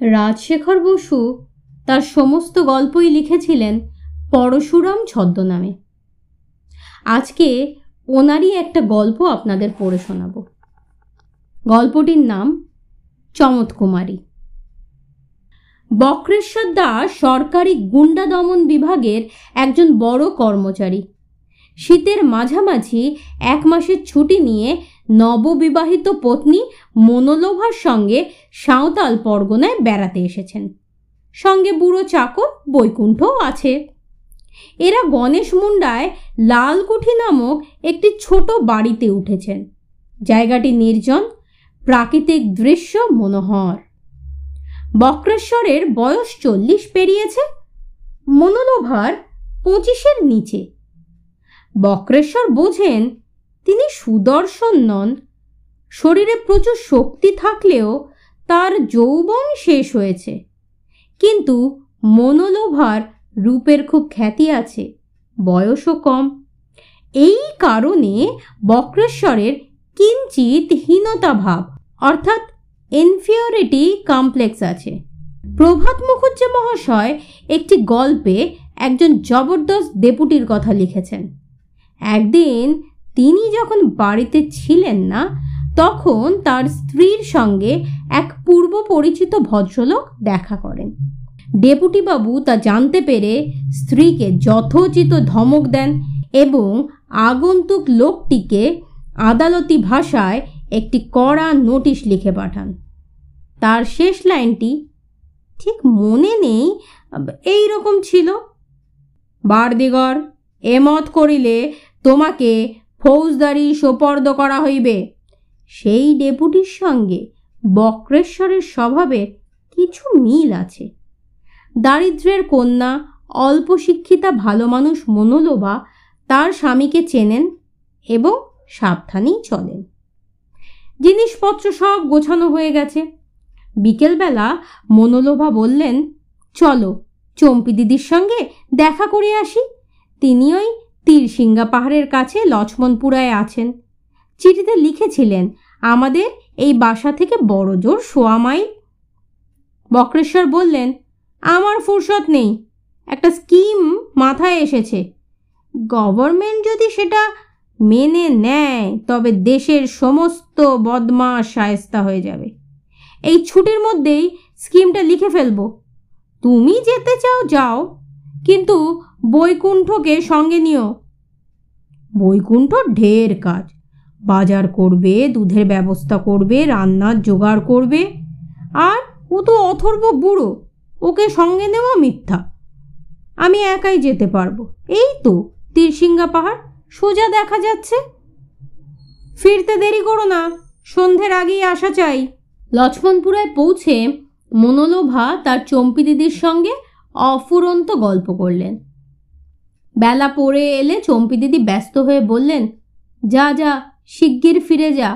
রাজশেখর বসু তার সমস্ত গল্পই লিখেছিলেন পরশুরাম ছদ্মনামে। আজকে ওনারই একটা গল্প আপনাদের পড়ে শোনাব। গল্পটির নাম চমৎকুমারী বক্রেশ্বর দাস সরকারি গুন্ডা দমন বিভাগের একজন বড় কর্মচারী। শীতের মাঝামাঝি এক মাসের ছুটি নিয়ে নববিবাহিত পত্নী মনোলোভার সঙ্গে সাঁওতাল পরগনায় বেড়াতে এসেছেন। সঙ্গে বুড়ো চাকর বৈকুণ্ঠও আছে। এরা গণেশ মুন্ডায় লালকুঠি নামক একটি ছোট বাড়িতে উঠেছেন। জায়গাটি নির্জন, প্রাকৃতিক দৃশ্য মনোহর। বক্রেশ্বরের বয়স চল্লিশ পেরিয়েছে, মনোলোভার পঁচিশের নিচে। বক্রেশ্বর বোঝেন তিনি সুদর্শন নন। শরীরে প্রচুর শক্তি থাকলেও তার যৌবন শেষ হয়েছে। কিন্তু মনোলোভার রূপের খুব খ্যাতি আছে, বয়সও কম। এই কারণে বক্রেশ্বরের কিঞ্চিত হীনতা ভাব, অর্থাৎ ইনফিওরিটি কমপ্লেক্স আছে। প্রভাত মুখুজ্জে মহাশয় একটি গল্পে একজন জবরদস্ত ডেপুটির কথা লিখেছেন। একদিন তিনি যখন বাড়িতে ছিলেন না, তখন তার স্ত্রীর সঙ্গে এক পূর্ব পরিচিত ভদ্রলোক দেখা করেন। ডেপুটি বাবু তা জানতে পেরে স্ত্রীকে যথোচিত ধমক দেন এবং আগন্তুক লোকটিকে আদালতি ভাষায় একটি কড়া নোটিশ লিখে পাঠান। তার শেষ লাইনটি, ঠিক মনে নেই এই রকম ছিল। বারদিগর এমত করিলে তোমাকে ফৌজদারি সোপর্দ করা হইবে। সেই ডেপুটির সঙ্গে বক্রেশ্বরের স্বভাবের কিছু মিল আছে। দারিদ্রের কন্যা, অল্প শিক্ষিতা, ভালো মানুষ মনোলোভা তার স্বামীকে চেনেন এবং সাবধানেই চলেন। জিনিসপত্র সব গোছানো হয়ে গেছে। বিকেলবেলা মনোলোভা বললেন, চলো, চম্পি দিদির সঙ্গে দেখা করে আসি। তিনি ওই তীরসিঙ্গা পাহাড়ের কাছে লক্ষ্মণপুরায় আছেন। চিঠিতে লিখেছিলেন, আমাদের এই বাসা থেকে বড় জোর সোয়া মাইল বক্রেশ্বর বললেন, আমার ফুরসত নেই। একটা স্কিম মাথায় এসেছে। গভর্নমেন্ট যদি সেটা মেনে নেয়, তবে দেশের সমস্ত বদমাস সায়স্তা হয়ে যাবে। এই ছুটির মধ্যেই স্কিমটা লিখে ফেলব। তুমি যেতে চাও, যাও। কিন্তু বৈকুণ্ঠকে সঙ্গে নিও। বৈকুণ্ঠ ঢের কাজ। বাজার করবে, দুধের ব্যবস্থা করবে, রান্নার জোগাড় করবে। আর ও তো অথর্ব বুড়ো, ওকে সঙ্গে নেওয়া মিথ্যা। আমি একাই যেতে পারব। এই তো তীরসিঙ্গা পাহাড়, সোজা দেখা যাচ্ছে। ফিরতে দেরি করো না, সন্ধ্যের আগেই আসা চাই। লক্ষ্মণপুরায় পৌঁছে মনোলোভা তার চম্পি দিদির সঙ্গে অফুরন্ত গল্প করলেন। বেলা পড়ে এলে চম্পি দিদি ব্যস্ত হয়ে বললেন, যা যা, শিগগির ফিরে যা,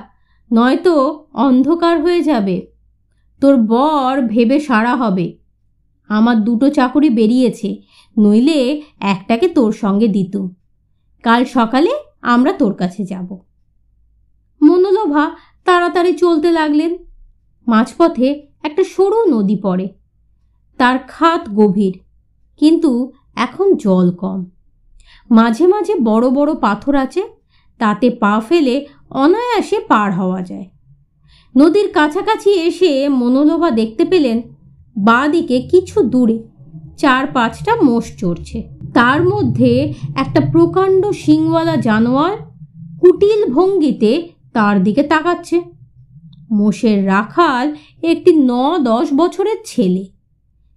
নয়তো অন্ধকার হয়ে যাবে। তোর বর ভেবে সারা হবে। আমার দুটো চাকরি বেরিয়েছে, নইলে একটাকে তোর সঙ্গে দিত। কাল সকালে আমরা তোর কাছে যাব। মনোলোভা তাড়াতাড়ি চলতে লাগলেন। মাঝপথে একটা সরু নদী পড়ে। তার খাত গভীর, কিন্তু এখন জল কম। মাঝে মাঝে বড় বড় পাথর আছে, তাতে পা ফেলে অনায়াসে পার হওয়া যায়। নদীর কাছাকাছি এসে মনোলোভা দেখতে পেলেন বাঁ দিকে কিছু দূরে চার পাঁচটা মোষ চড়ছে। তার মধ্যে একটা প্রকাণ্ড শিংওয়ালা জানোয়ার কুটিল ভঙ্গিতে তার দিকে তাকাচ্ছে। মোষের রাখাল একটি ন দশ বছরের ছেলে।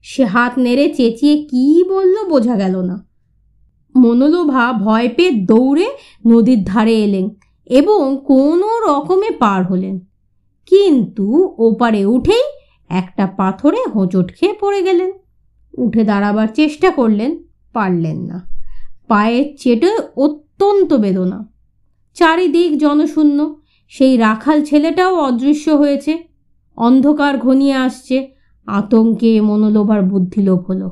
সে হাত নেড়ে চেঁচিয়ে কি বলল বোঝা গেল না। মনোলোভা ভয় পেয়ে দৌড়ে নদীর ধারে এলেন এবং কোনো রকমে পার হলেন। কিন্তু ওপারে উঠেই একটা পাথরে হোঁচট খেয়ে পড়ে গেলেন। উঠে দাঁড়াবার চেষ্টা করলেন, পারলেন না। পায়ের চেটে অত্যন্ত বেদনা। চারিদিক জনশূন্য। সেই রাখাল ছেলেটাও অদৃশ্য হয়েছে। অন্ধকার ঘনিয়ে আসছে। আতঙ্কে মনোলোভার বুদ্ধিলোভ হলো।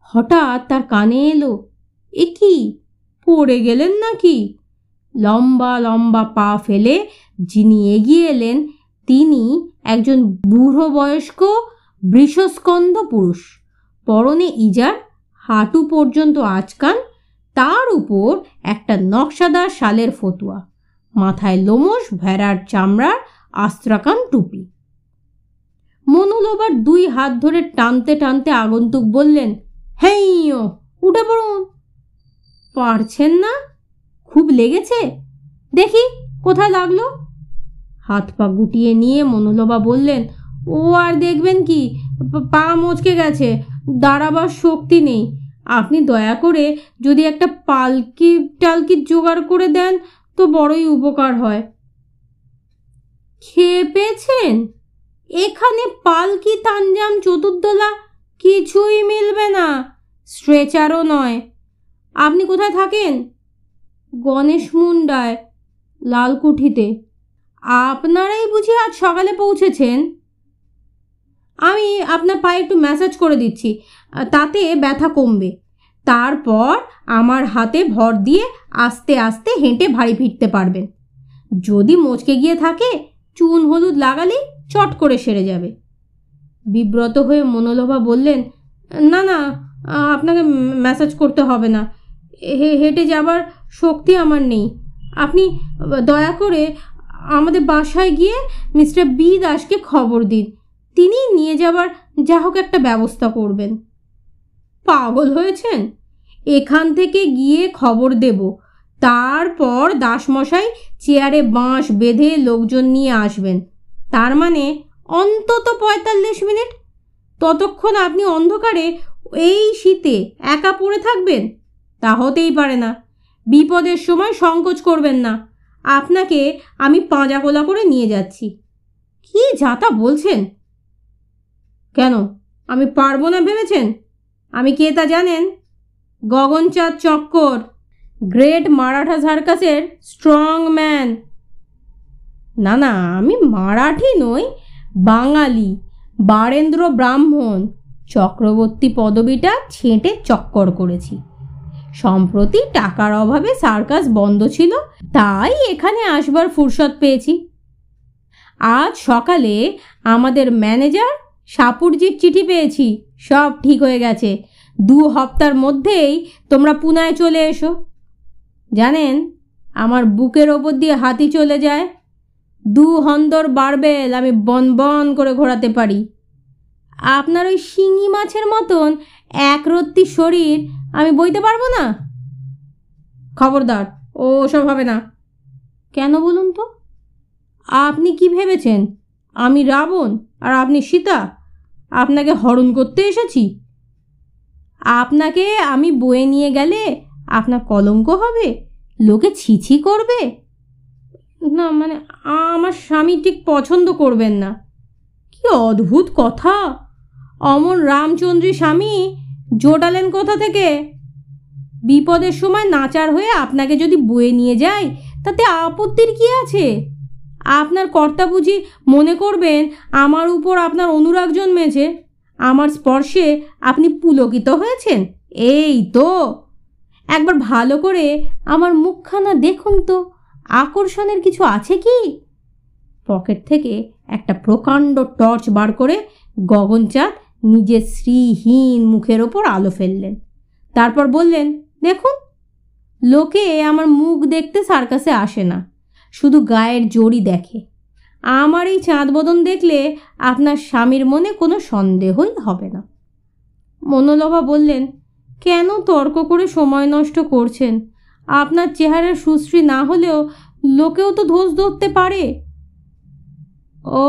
হঠাৎ তার কানে এলো এ কি? পড়ে গেলেন নাকি? লম্বা লম্বা পা ফেলে যিনি এগিয়ে এলেন, তিনি একজন বুড়ো বয়স্ক বৃষস্কন্ধ পুরুষ। পরনে ইজার, হাঁটু পর্যন্ত আচকান, তার উপর একটা নকশাদার শালের ফতুয়া। মাথায় লোমস ভেড়ার চামড়ার আস্ত্রাকান টুপি। মনুলবার দুই হাত ধরে টানতে টানতে আগন্তুক বললেন হেইও উঠে পড়ুন। পারছেন না? খুব লেগেছে? দেখি, কোথায় লাগল? হাত পা গুটিয়ে নিয়ে মনোলবা বললেন, ও আর দেখবেন কি পা- মচকে গেছে, দাঁড়াবার শক্তি নেই। আপনি দয়া করে যদি একটা পালকি টালকি জোগাড় করে দেন, তো বড়ই উপকার হয়। খেয়ে পেয়েছেন? এখানে পালকি, তানজাম, চতুর্দলা কিছুই মিলবে না। স্ট্রেচারও নয়। আপনি কোথায় থাকেন? গণেশ মুন্ডায়, লালকুঠিতে। আপনারাই বুঝি আজ সকালে পৌঁছেছেন? আমি আপনার পায়ে একটু ম্যাসাজ করে দিচ্ছি, তাতে ব্যথা কমবে। তারপর আমার হাতে ভর দিয়ে আস্তে আস্তে হেঁটে ভারী ফিরতে পারবেন। যদি মচকে গিয়ে থাকে, চুন হলুদ লাগালেই চট করে সেরে যাবে। বিব্রত হয়ে মনোলোভা বললেন, না না, আপনাকে ম্যাসাজ করতে হবে না। হেঁটে যাবার শক্তি আমার নেই। আপনি দয়া করে আমাদের বাসায় গিয়ে মিস্টার বি দাসকে খবর দিন। তিনি নিয়ে যাবার যা হোক একটা ব্যবস্থা করবেন। পাগল হয়েছেন? এখান থেকে গিয়ে খবর দেব। তারপর দাসমশাই চেয়ারে বাঁশ বেঁধে লোকজন নিয়ে আসবেন। তার মানে অন্তত পঁয়তাল্লিশ মিনিট? ততক্ষণ আপনি অন্ধকারে এই শীতে একা পড়ে থাকবেন? তা হতেই পারে না। বিপদের সময় সংকোচ করবেন না। আপনাকে আমি পাঁজা কোলা করে নিয়ে যাচ্ছি। কি যাতা বলছেন? কেন? আমি পারব না ভেবেছেন? আমি কে তা জানেন? গগনচাঁদ চক্কর, গ্রেট মারাঠা সার্কাসের স্ট্রং ম্যান। না না, আমি মারাঠি নই, বাঙালি। বারেন্দ্র ব্রাহ্মণ, চক্রবর্তী পদবিটা ছেঁটে চক্কর করেছি। সম্প্রতি টাকার অভাবে সার্কাস বন্ধ ছিল, তাই এখানে আসবার ফুরসত পেয়েছি। আজ সকালে আমাদের ম্যানেজার সাপুরজির চিঠি পেয়েছি, সব ঠিক হয়ে গেছে। দু হপ্তার মধ্যেই তোমরা পুনায় চলে এসো। জানেন, আমার বুকের ওপর দিয়ে হাতি চলে যায়। দু হন্দর বারবেল আমি বন বন করে ঘোরাতে পারি। আপনার ওই শিঙি মাছের মতন একরত্তি শরীর, আমি বইতে পারব না? খবরদার, ও সব হবে না। কেন বলুন তো? আপনি কি ভেবেছেন? আমি রাবণ আর আপনি সীতা? আপনাকে হরণ করতে এসেছি। আপনাকে আমি বয়ে নিয়ে গেলে আপনার কলঙ্ক হবে? লোকে ছিছি করবে? না মানে আমার স্বামী ঠিক পছন্দ করবেন না। কি অদ্ভুত কথা! অমর রামচন্দ্রী স্বামী জোটালেন কোথা থেকে? বিপদের সময় নাচার হয়ে আপনাকে যদি বয়ে নিয়ে যায়, তাতে আপত্তির কি আছে? আপনার কর্তা বুঝি মনে করবেন আমার উপর আপনার অনুরাগ জন্মেছে। আমার স্পর্শে আপনি পুলকিত হয়েছেন। এই তো। একবার ভালো করে আমার মুখখানা দেখুন তো। আকর্ষণের কিছু আছে কি? পকেট থেকে একটা প্রকাণ্ড টর্চ বার করে গগনচাঁদ নিজের শ্রীহীন মুখের ওপর আলো ফেললেন। তারপর বললেন, দেখুন, লোকে আমার মুখ দেখতে সার্কাসে আসে না, শুধু গায়ের জড়ি দেখে। আমার এই চাঁদবদন দেখলে আপনার স্বামীর মনে কোনো সন্দেহই হবে না। মনোলভা বললেন, কেন তর্ক করে সময় নষ্ট করছেন? আপনার চেহারা সুশ্রী না হলেও লোকেও তো ধোষ ধরতে পারে। ও,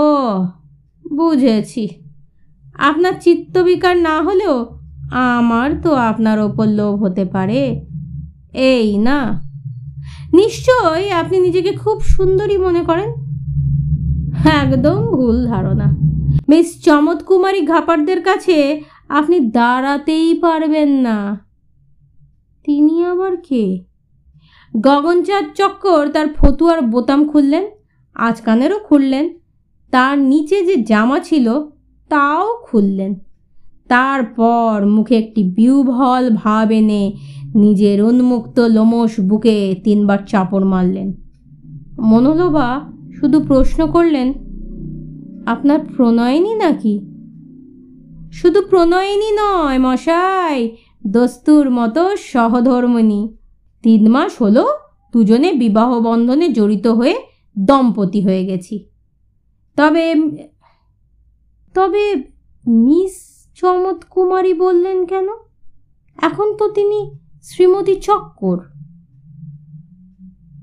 বুঝেছি। আপনার চিত্তবিকার না হলেও আমার তো আপনার ওপর লোভ হতে পারে। এই না। নিশ্চয়ই আপনি নিজেকে খুব সুন্দরী মনে করেন। একদম ভুল ধারণা। মিস চমৎকুমারী ঘাপারদের কাছে আপনি দাঁড়াতেই পারবেন না। তিনি আবার কে? গগনচাঁদ চক্কর তার ফতুয়ার বোতাম খুললেন আজকানেরও খুললেন। তার নিচে যে জামা ছিল তাও খুললেন। তারপর মুখে একটি বিউভল ভাব এনে নিজের উন্মুক্ত লোমশ বুকে তিনবার চাপড় মারলেন। মনোলোভা শুধু প্রশ্ন করলেন, আপনার প্রণয়নী নাকি? শুধু প্রণয়িনী নয় মশাই, দস্তুর মতো সহধর্মিনী। তিন মাস হলো দুজনে বিবাহ বন্ধনে জড়িত হয়ে দম্পতি হয়ে গেছি। তবে তবে মিস চমৎকুমারী বললেন কেন? এখন তো তিনি শ্রীমতী চক্কর।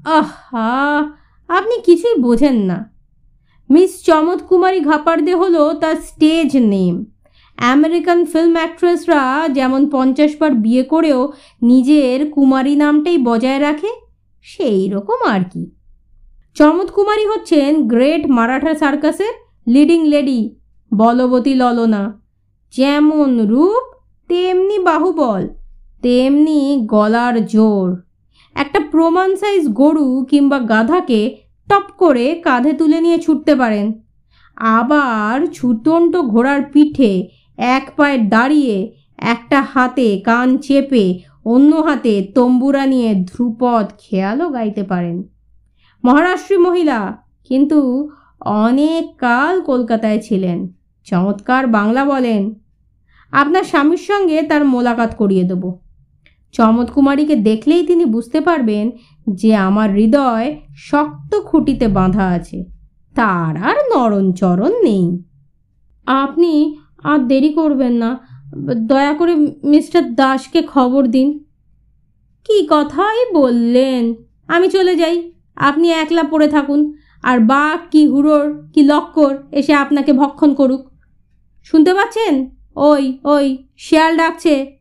আহা, আপনি কিছুই বোঝেন না। মিস চমৎকুমারী ঘাপারদে হলো তার স্টেজ নেম। আমেরিকান ফিল্ম অ্যাক্ট্রেসরা যেমন পঞ্চাশ বার বিয়ে করেও নিজের কুমারী নামটাই বজায় রাখে, সেই রকম আর কি। চমৎকুমারী হচ্ছেন গ্রেট মারাঠা সার্কাসের লিডিং লেডি বলবতী ললনা। যেমন রূপ, তেমনি বাহুবল, তেমনি গলার জোর। একটা প্রমাণ সাইজ গরু কিংবা গাধাকে টপ করে কাঁধে তুলে নিয়ে ছুটতে পারেন। আবার ছুটন্ত ঘোড়ার পিঠে এক পায়ে দাঁড়িয়ে একটা হাতে কান চেপে অন্য হাতে তম্বুরা নিয়ে ধ্রুপদ খেয়ালও গাইতে পারেন। মহারাষ্ট্রী মহিলা, কিন্তু অনেক কাল কলকাতায় ছিলেন। চমৎকার বাংলা বলেন। আপনার স্বামীর সঙ্গে তার মোলাকাত করিয়ে দেব। চমৎকুমারীকে দেখলেই তিনি বুঝতে পারবেন যে আমার হৃদয় শক্ত খুঁটিতে বাঁধা আছে। তার আর নরণচরণ নেই। আপনি আর দেরি করবেন না। দয়া করে মিস্টার দাসকে খবর দিন। কি কথাই বললেন? আমি চলে যাই। আপনি একলা পড়ে থাকুন। আর বাঘ কি হুড়োর কি লক্কর এসে আপনাকে ভক্ষণ করুক। শুনতে পাচ্ছেন? ওই ওই, শিয়াল ডাকছে।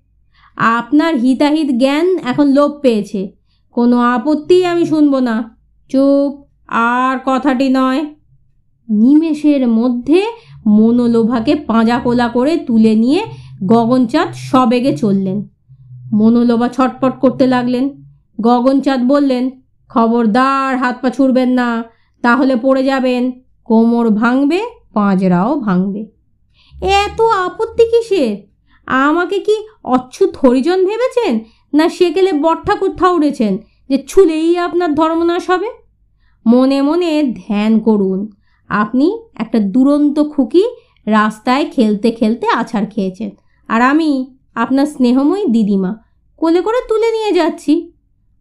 আপনার হিতাহিত জ্ঞান এখন লোপ পেয়েছে। কোনো আপত্তি আমি শুনব না। চুপ, আর কথাটি নয়। নিমেষের মধ্যে মনোলোভাকে পাঁজা কোলা করে তুলে নিয়ে গগনচাঁদ সবেগে চললেন। মনোলোভা ছটপট করতে লাগলেন। গগনচাঁদ বললেন, খবরদার, হাত পা ছুড়বেন না, তাহলে পড়ে যাবেন। কোমর ভাঙবে, পাঁজরাও ভাঙবে। এত আপত্তি কিসের? আমাকে কি অচ্ছুত হরিজন ভেবেছেন? না সেকেলে বটঠাকুর উড়েছেন যে ছুলেই আপনার ধর্মনাশ হবে? মনে মনে ধ্যান করুন, আপনি একটা দুরন্ত খুকি রাস্তায় খেলতে খেলতে আছাড় খেয়েছেন। আর আমি আপনার স্নেহময়ী দিদিমা, কোলে করে তুলে নিয়ে যাচ্ছি।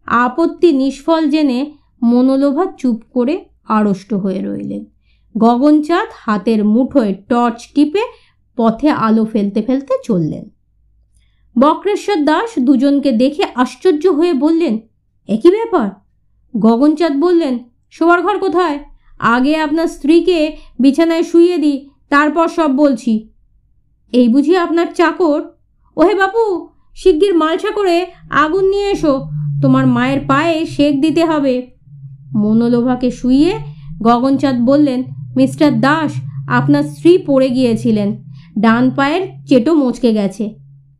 আপত্তি নিষ্ফল জেনে মনোলোভা চুপ করে আড়ষ্ট হয়ে রইলেন। গগনচাঁদ হাতের মুঠোয় টর্চ টিপে পথে আলো ফেলতে ফেলতে চললেন। বক্রেশ্বর দাস দুজনকে দেখে আশ্চর্য হয়ে বললেন একই ব্যাপার? গগনচাঁদ বললেন শোয়ার ঘর কোথায়? আগে আপনার স্ত্রীকে বিছানায় শুইয়ে দিই, তারপর সব বলছি। এই বুঝি আপনার চাকর? ওহে বাপু, শিগগির মালসা করে আগুন নিয়ে এসো, তোমার মায়ের পায়ে শেক দিতে হবে মনোলোভাকে শুইয়ে গগনচাঁদ বললেন, মিস্টার দাস, আপনার স্ত্রী পড়ে গিয়েছিলেন। ডান পায়ের চেটো মচকে গেছে।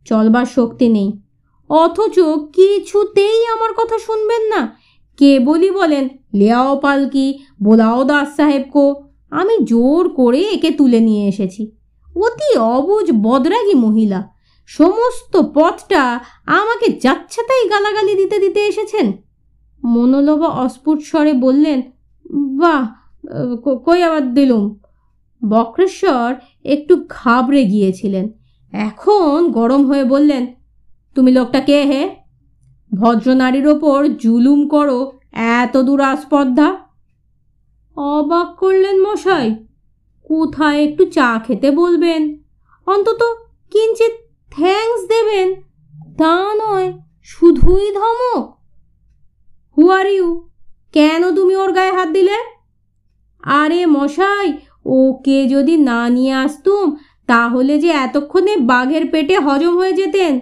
চলবার শক্তি নেই। অথচ কিছুতেই আমার কথা শুনবেন না। কেবলই বলেন, লেয়াও পালকি, বোলাও দাস সাহেব কো। আমি জোর করে একে তুলে নিয়ে এসেছি। অতি অবুজ, বদরাগী মহিলা। সমস্ত পথটা আমাকে যাচ্ছে তাই গালাগালি দিতে দিতে এসেছেন। মনোলভা অস্ফুট স্বরে বললেন, বাহ, কই আবার দিলুম? বক্রেশ্বর একটু ঘাবড়ে গিয়েছিলেন। এখন গরম হয়ে বললেন, তুমি লোকটা কে হে? ভদ্রনারীর ওপর জুলুম করো এত দূর আস্পর্ধা? অবাক করলেন মশাই, কোথায় একটু চা খেতে বলবেন? অন্তত কিঞ্চিত থ্যাঙ্কস দেবেন, তা নয়, শুধুই ধমক। হু আর ইউ কেন তুমি ওর গায়ে হাত দিলে? আরে মশাই ওকে যদি না নিয়ে আসতুম, তাহলে যে এতক্ষণে বাঘের পেটে হজম হয়ে যেতেন।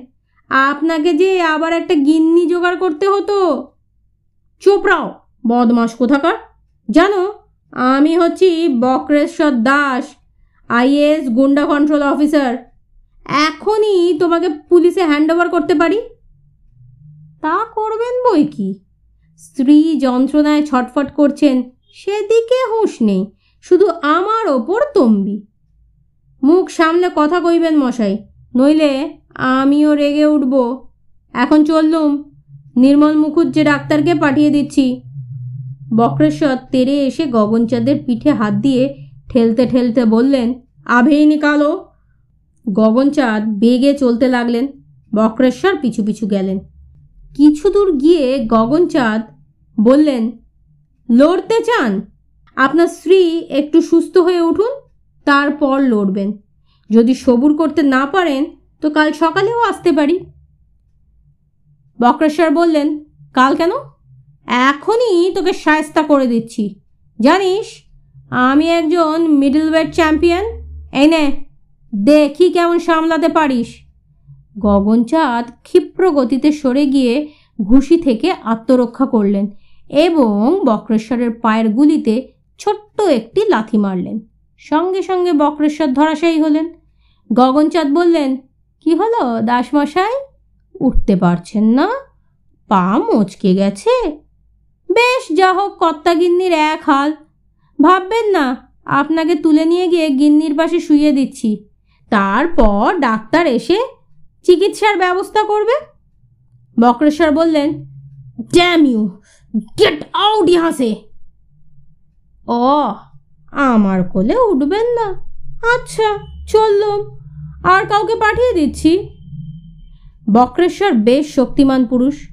আপনাকে যে আবার একটা গিন্নি জোগাড় করতে হতো। চোপড়াও বদমাস কোথাকার। জানো, আমি হচ্ছি Bakreshwar Das IS goonda control officer. এখনই তোমাকে পুলিশে হ্যান্ড ওভার করতে পারি। তা করবেন বই কি? স্ত্রী যন্ত্রণায় ছটফট করছেন, সেদিকে হুঁশ নেই। শুধু আমার ওপর তম্বি। মুখ সামলে কথা কইবেন মশাই, নইলে আমিও রেগে উঠব। এখন চললুম, নির্মল মুখুজ্জে ডাক্তারকে পাঠিয়ে দিচ্ছি। বক্রেশ্বর তেরে এসে গগনচাঁদের পিঠে হাত দিয়ে ঠেলতে ঠেলতে বললেন আভেই নিকালো গগনচাঁদ বেগে চলতে লাগলেন, বক্রেশ্বর পিছু পিছু গেলেন। কিছু দূর গিয়ে গগনচাঁদ বললেন, লড়তে চান? আপনার স্ত্রী একটু সুস্থ হয়ে উঠুন, তারপর লড়বেন। যদি সবুর করতে না পারেন, তো কাল সকালেও আসতে পারি। বক্রেশ্বর বললেন, কাল কেন? এখনই তোকে সায়স্তা করে দিচ্ছি। জানিস, আমি একজন মিডল ওয়েট চ্যাম্পিয়ন এই নে, দেখি কেমন সামলাতে পারিস। গগনচাঁদ ক্ষিপ্র গতিতে সরে গিয়ে ঘুষি থেকে আত্মরক্ষা করলেন এবং বক্রেশ্বরের পায়ের গুলিতে ছোট্ট একটি লাথি মারলেন। সঙ্গে সঙ্গে বক্রেশ্বর ধরাশায়ী হলেন। গগনচাঁদ বললেন, কি হলো দাসমশাই? উঠতে পারছেন না? পা মচকে গেছে? বেশ, যা হোক কর্তা গিন্নির এক হাল। ভাববেন না, আপনাকে তুলে নিয়ে গিয়ে গিন্নির পাশে শুয়ে দিচ্ছি। তারপর ডাক্তার এসে চিকিৎসার ব্যবস্থা করবে? বক্রেশ্বর বললেন ড্যাম ইউ গেট আউট ইহাসে ও আমার কোলে উঠবেন না। আচ্ছা চললুম। আর কাউকে পাঠিয়ে দিচ্ছি? বক্রেশ্বর বেশ শক্তিমান পুরুষ।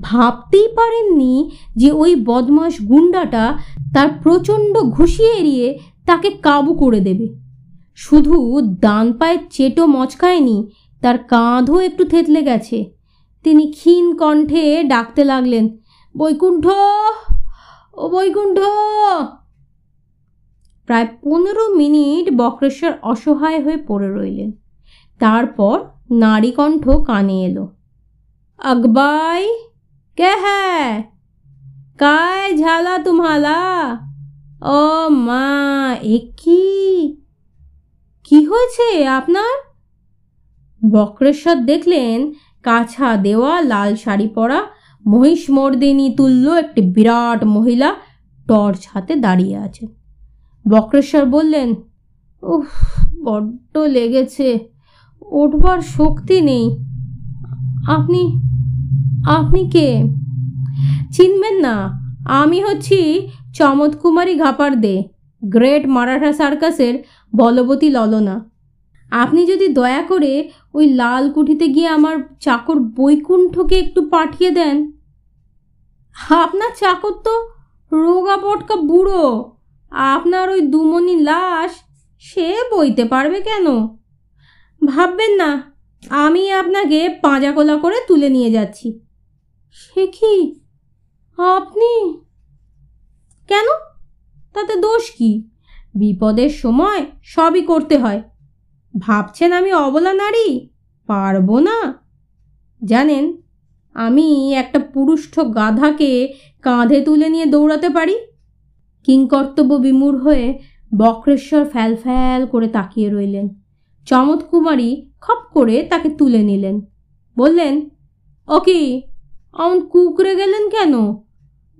ভাবতেই পারেননি যে ওই বদমাস গুন্ডাটা তার প্রচণ্ড ঘুষি এড়িয়ে তাকে কাবু করে দেবে। শুধু দান পায়ের চেটো মচকায়নি, তার কাঁধও একটু থেতলে গেছে। তিনি ক্ষীণ কণ্ঠে ডাকতে লাগলেন, বৈকুণ্ঠ, ও বৈকুণ্ঠ প্রায় পনেরো মিনিট বক্রেশ্বর অসহায় হয়ে পড়ে রইলেন। তারপর নারী কণ্ঠ কানে এলো, আকবাই, কে হ্যাঁ কায় ঝালা তুমহালা ও মা, এ কি? হয়েছে আপনার? বক্রেশ্বর দেখলেন, কাছা দেওয়া লাল শাড়ি পরা মহিষমর্দিনী তুল্য একটি বিরাট মহিলা টর্চ হাতে দাঁড়িয়ে আছেন। বক্রেশ্বর বললেন, উফ, বড্ড লেগেছে, উঠবার শক্তি নেই। আপনি আপনি কে? চিনবেন না, আমি হচ্ছি চমৎকুমারী ঘাপার দে গ্রেট মারাঠা সার্কাসের বলবতী ললনা। আপনি যদি দয়া করে ওই লাল কুঠিতে গিয়ে আমার চাকর বৈকুণ্ঠকে একটু পাঠিয়ে দেন। আপনার চাকর তো রোগা পটকা বুড়ো। আপনার ওই দুমনি লাশ সে বইতে পারবে কেন? ভাববেন না, আমি আপনাকে পাঁজা পাঁজাকোলা করে তুলে নিয়ে যাচ্ছি। সে কি? আপনি? কেন? তাতে দোষ কি? বিপদের সময় সবই করতে হয়। ভাবছেন আমি অবলা নারী? পারব না। জানেন, আমি একটা পুরুষ্ঠ গাধাকে কাঁধে তুলে নিয়ে দৌড়াতে পারি? কিংকর্তব্য বিমূর হয়ে বক্রেশ্বর ফ্যাল ফ্যাল করে তাকিয়ে রইলেন। চমৎকুমারী খপ করে তাকে তুলে নিলেন। বললেন, ও কি, অমন কুকরে গেলেন কেন?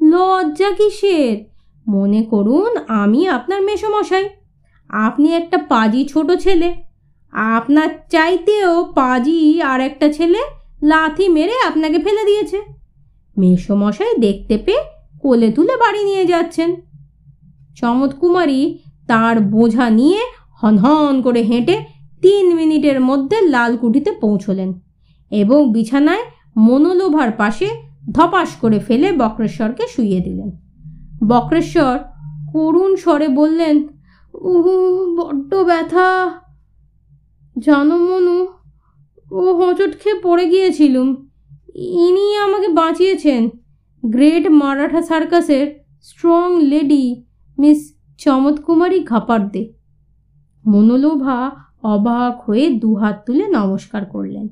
লজ্জা কিসের? মনে করুন আমি আপনার মেসমশাই। আপনি একটা পাজি ছোট ছেলে। আপনার চাইতেও পাজি আর একটা ছেলে লাথি মেরে আপনাকে ফেলে দিয়েছে। মেসমশাই দেখতে পেয়ে কোলে তুলে বাড়ি নিয়ে যাচ্ছেন। চমৎকুমারী তার বোঝা নিয়ে হনহন করে হেঁটে তিন মিনিটের মধ্যে লালকুঠিতে পৌঁছলেন এবং বিছানায় মনোলোভার পাশে ধপাস করে ফেলে বক্রেশ্বরকে শুইয়ে দিলেন। বক্রেশ্বর করুণ স্বরে বললেন, উহু, বড্ড ব্যথা। জানো মনু ও হোঁচট খেয়ে পড়ে গিয়েছিলুম। ইনি আমাকে বাঁচিয়েছেন। গ্রেট মারাঠা সার্কাসের strong lady miss Chamatkumari Ghaparde মনোলোভা অবাক হয়ে দুহাত তুলে নমস্কার করলেন।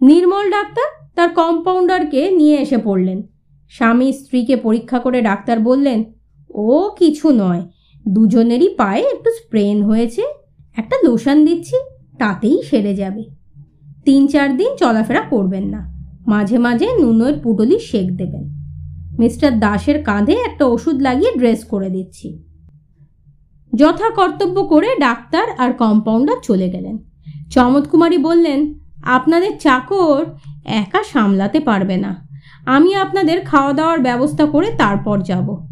নির্মল ডাক্তার তার কম্পাউন্ডারকে নিয়ে এসে পড়লেন। স্বামী স্ত্রীকে পরীক্ষা করে ডাক্তার বললেন, ও কিছু নয়, দুজনেরই পায়ে একটু স্প্রেন হয়েছে, একটা লোশন দিচ্ছি, তাতেই সেরে যাবে। তিন চার দিন চলাফেরা করবেন না, মাঝে মাঝে নুনের পুটলি শেক দেবেন। মিস্টার দাসের কাঁধে একটা ওষুধ লাগিয়ে ড্রেস করে দিচ্ছি। যথা কর্তব্য করে ডাক্তার আর কম্পাউন্ডার চলে গেলেন। চমৎকুমারী বললেন, আপনাদের চাকর একা সামলাতে পারবে না। আমি আপনাদের খাওয়া দাওয়ার ব্যবস্থা করে তারপর যাব।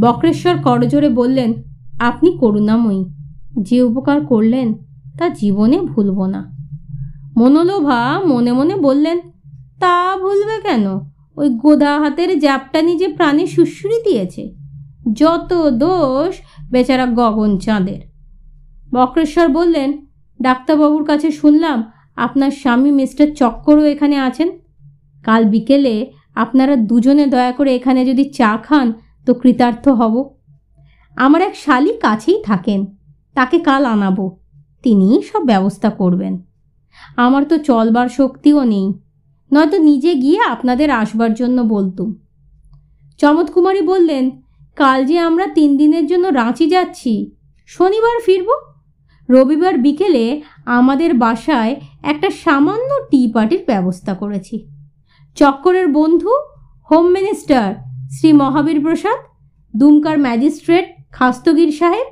বক্রেশ্বর করজোরে বললেন, আপনি করুণাময়ী। যে উপকার করলেন তা জীবনে ভুলব না। মনোলোভা মনে মনে বললেন, তা ভুলবে কেন? ওই গোদা হাতের জ্যাপটা নিজে প্রাণে সুশ্রুরি দিয়েছে। যত দোষ বেচারা গগন চাঁদের। বক্রেশ্বর বললেন, ডাক্তারবাবুর কাছে শুনলাম আপনার স্বামী মিস্টার চক্করও এখানে আছেন। কাল বিকেলে আপনারা দুজনে দয়া করে এখানে যদি চা খান, তো কৃতার্থ হব। আমার এক শালি কাছেই থাকেন, তাকে কাল আনাবো। তিনিই সব ব্যবস্থা করবেন। আমার তো চলবার শক্তিও নেই। নয়তো নিজে গিয়ে আপনাদের আসবার জন্য বলতুম। চমৎকুমারী বললেন, কাল যে আমরা তিন দিনের জন্য রাঁচি যাচ্ছি, শনিবার ফিরব? রবিবার বিকেলে আমাদের বাসায় একটা সামান্য টি পার্টির ব্যবস্থা করেছি। চক্করের বন্ধু হোম মিনিস্টার শ্রী মহাবীর প্রসাদ, দুমকার ম্যাজিস্ট্রেট খাস্তগির সাহেব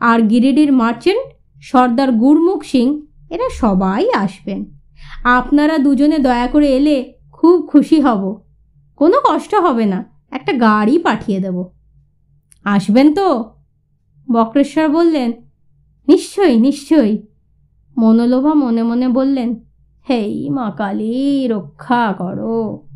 আর গিরিডির মার্চেন্ট সর্দার গুরমুখ সিং, এরা সবাই আসবেন। আপনারা দুজনে দয়া করে এলে খুব খুশি হব। কোনো কষ্ট হবে না। একটা গাড়ি পাঠিয়ে দেব। আসবেন তো? বক্রেশ্বর বললেন, নিশ্চয়ই নিশ্চয়ই। মনোলোভা মনে মনে বললেন, হেই মা কালী, রক্ষা করো।